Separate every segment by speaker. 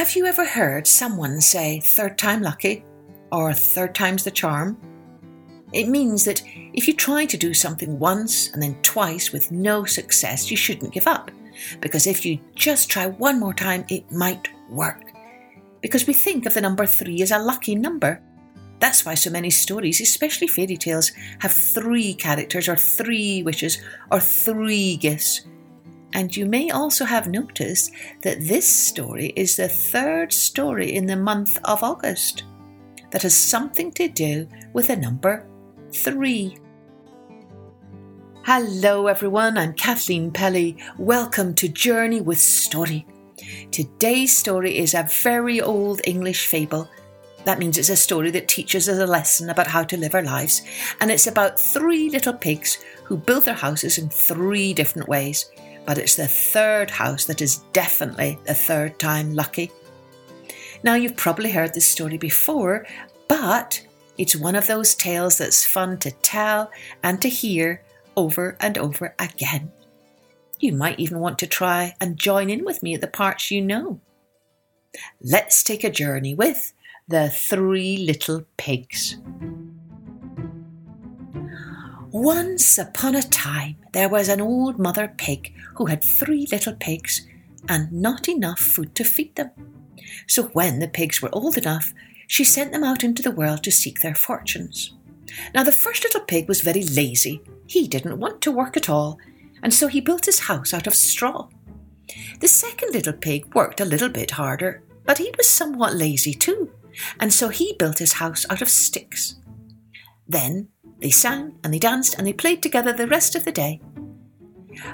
Speaker 1: Have you ever heard someone say third time lucky or third time's the charm? It means that if you try to do something once and then twice with no success, you shouldn't give up. Because if you just try one more time, it might work. Because we think of the number three as a lucky number. That's why so many stories, especially fairy tales, have three characters or three wishes or three gifts. And you may also have noticed that this story is the third story in the month of August that has something to do with the number three. Hello, everyone. I'm Kathleen Pelley. Welcome to Journey with Story. Today's story is a very old English fable. That means it's a story that teaches us a lesson about how to live our lives. And it's about three little pigs who built their houses in three different ways. But it's the third house that is definitely the third time lucky. Now, you've probably heard this story before, but it's one of those tales that's fun to tell and to hear over and over again. You might even want to try and join in with me at the parts you know. Let's take a journey with the Three Little Pigs. Once upon a time, there was an old mother pig who had three little pigs and not enough food to feed them. So, when the pigs were old enough, she sent them out into the world to seek their fortunes. Now, the first little pig was very lazy. He didn't want to work at all, and so he built his house out of straw. The second little pig worked a little bit harder, but he was somewhat lazy too, and so he built his house out of sticks. Then they sang and they danced and they played together the rest of the day.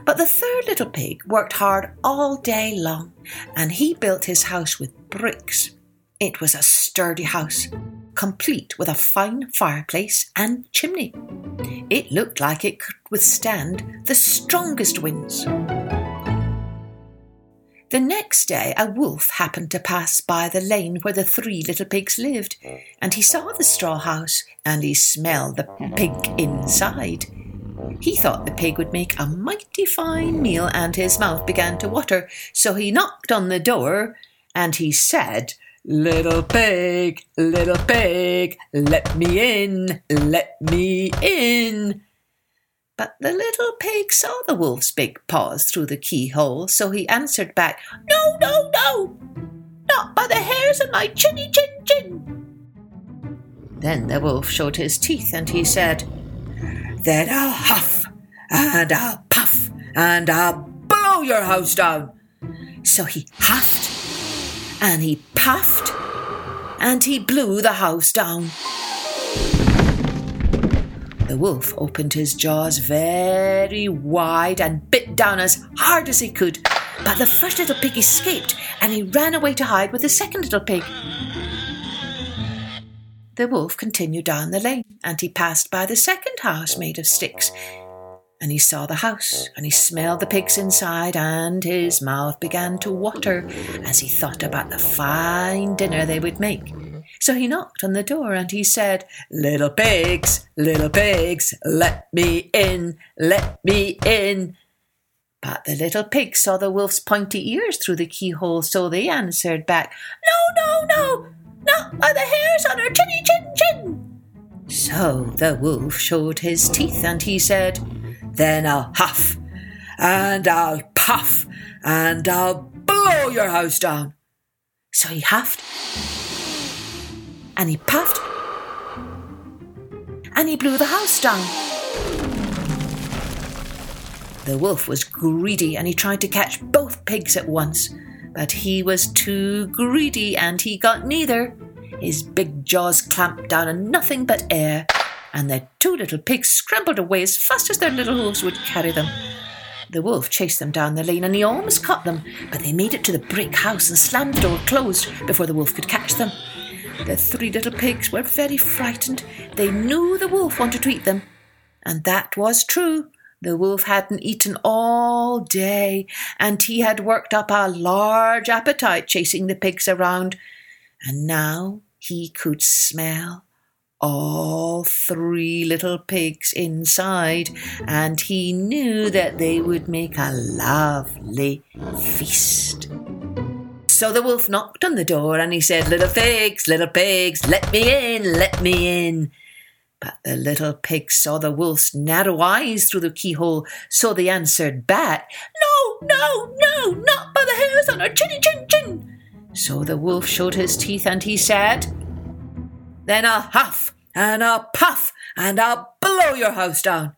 Speaker 1: But the third little pig worked hard all day long, and he built his house with bricks. It was a sturdy house, complete with a fine fireplace and chimney. It looked like it could withstand the strongest winds. The next day, a wolf happened to pass by the lane where the three little pigs lived, and he saw the straw house and he smelled the pig inside. He thought the pig would make a mighty fine meal, and his mouth began to water, so he knocked on the door and he said, Little pig, little pig, let me in, let me in. But the little pig saw the wolf's big paws through the keyhole, so he answered back, No, no, no, not by the hairs of my chinny chin chin. Then the wolf showed his teeth and he said, Then I'll huff and I'll puff and I'll blow your house down. So he huffed and he puffed and he blew the house down. The wolf opened his jaws very wide and bit down as hard as he could, but the first little pig escaped and he ran away to hide with the second little pig. The wolf continued down the lane and he passed by the second house made of sticks and he saw the house, and he smelled the pigs inside, and his mouth began to water as he thought about the fine dinner they would make. So he knocked on the door and he said, Little pigs, little pigs, let me in, let me in. But the little pigs saw the wolf's pointy ears through the keyhole, so they answered back, No, no, no, not by the hairs on her chinny chin chin. So the wolf showed his teeth and he said, then I'll huff and I'll puff and I'll blow your house down. So he huffed and he puffed and he blew the house down. The wolf was greedy and he tried to catch both pigs at once, but he was too greedy and he got neither. His big jaws clamped down on nothing but air and the two little pigs scrambled away as fast as their little hooves would carry them. The wolf chased them down the lane and he almost caught them, but they made it to the brick house and slammed the door closed before the wolf could catch them. The three little pigs were very frightened. They knew the wolf wanted to eat them, and that was true. The wolf hadn't eaten all day, and he had worked up a large appetite chasing the pigs around, and now he could smell all three little pigs inside, and he knew that they would make a lovely feast. So the wolf knocked on the door and he said, Little pigs, little pigs, let me in, let me in. But the little pigs saw the wolf's narrow eyes through the keyhole, so they answered back, No, no, no, not by the hairs on our chinny chin chin. So the wolf showed his teeth and he said, Then I'll huff and I'll puff and I'll blow your house down.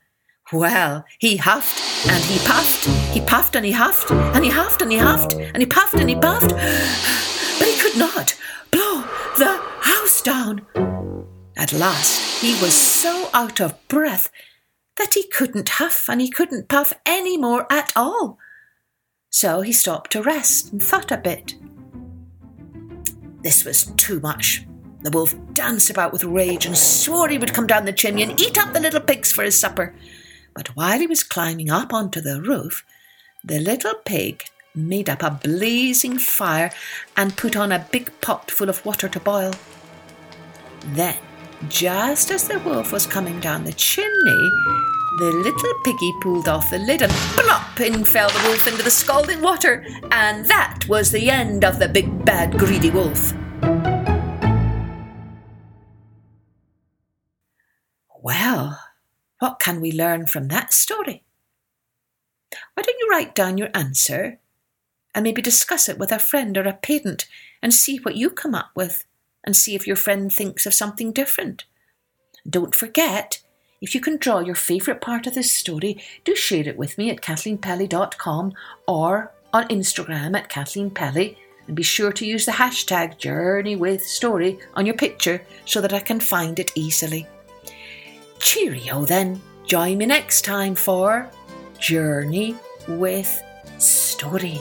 Speaker 1: Well, he huffed and he puffed, he puffed and he huffed, and he huffed and he huffed, and he puffed and he puffed, but he could not blow the house down. At last, he was so out of breath that he couldn't huff and he couldn't puff any more at all. So he stopped to rest and thought a bit. This was too much. The wolf danced about with rage and swore he would come down the chimney and eat up the little pigs for his supper. But while he was climbing up onto the roof, the little pig made up a blazing fire and put on a big pot full of water to boil. Then, just as the wolf was coming down the chimney, the little piggy pulled off the lid and plop in fell the wolf into the scalding water, and that was the end of the big bad greedy wolf. Well, what can we learn from that story? Why don't you write down your answer and maybe discuss it with a friend or a parent and see what you come up with and see if your friend thinks of something different. Don't forget, if you can draw your favourite part of this story, do share it with me at kathleenpelley.com or on Instagram at kathleenpelley and be sure to use the hashtag journeywithstory on your picture so that I can find it easily. Cheerio then. Join me next time for Journey with Story.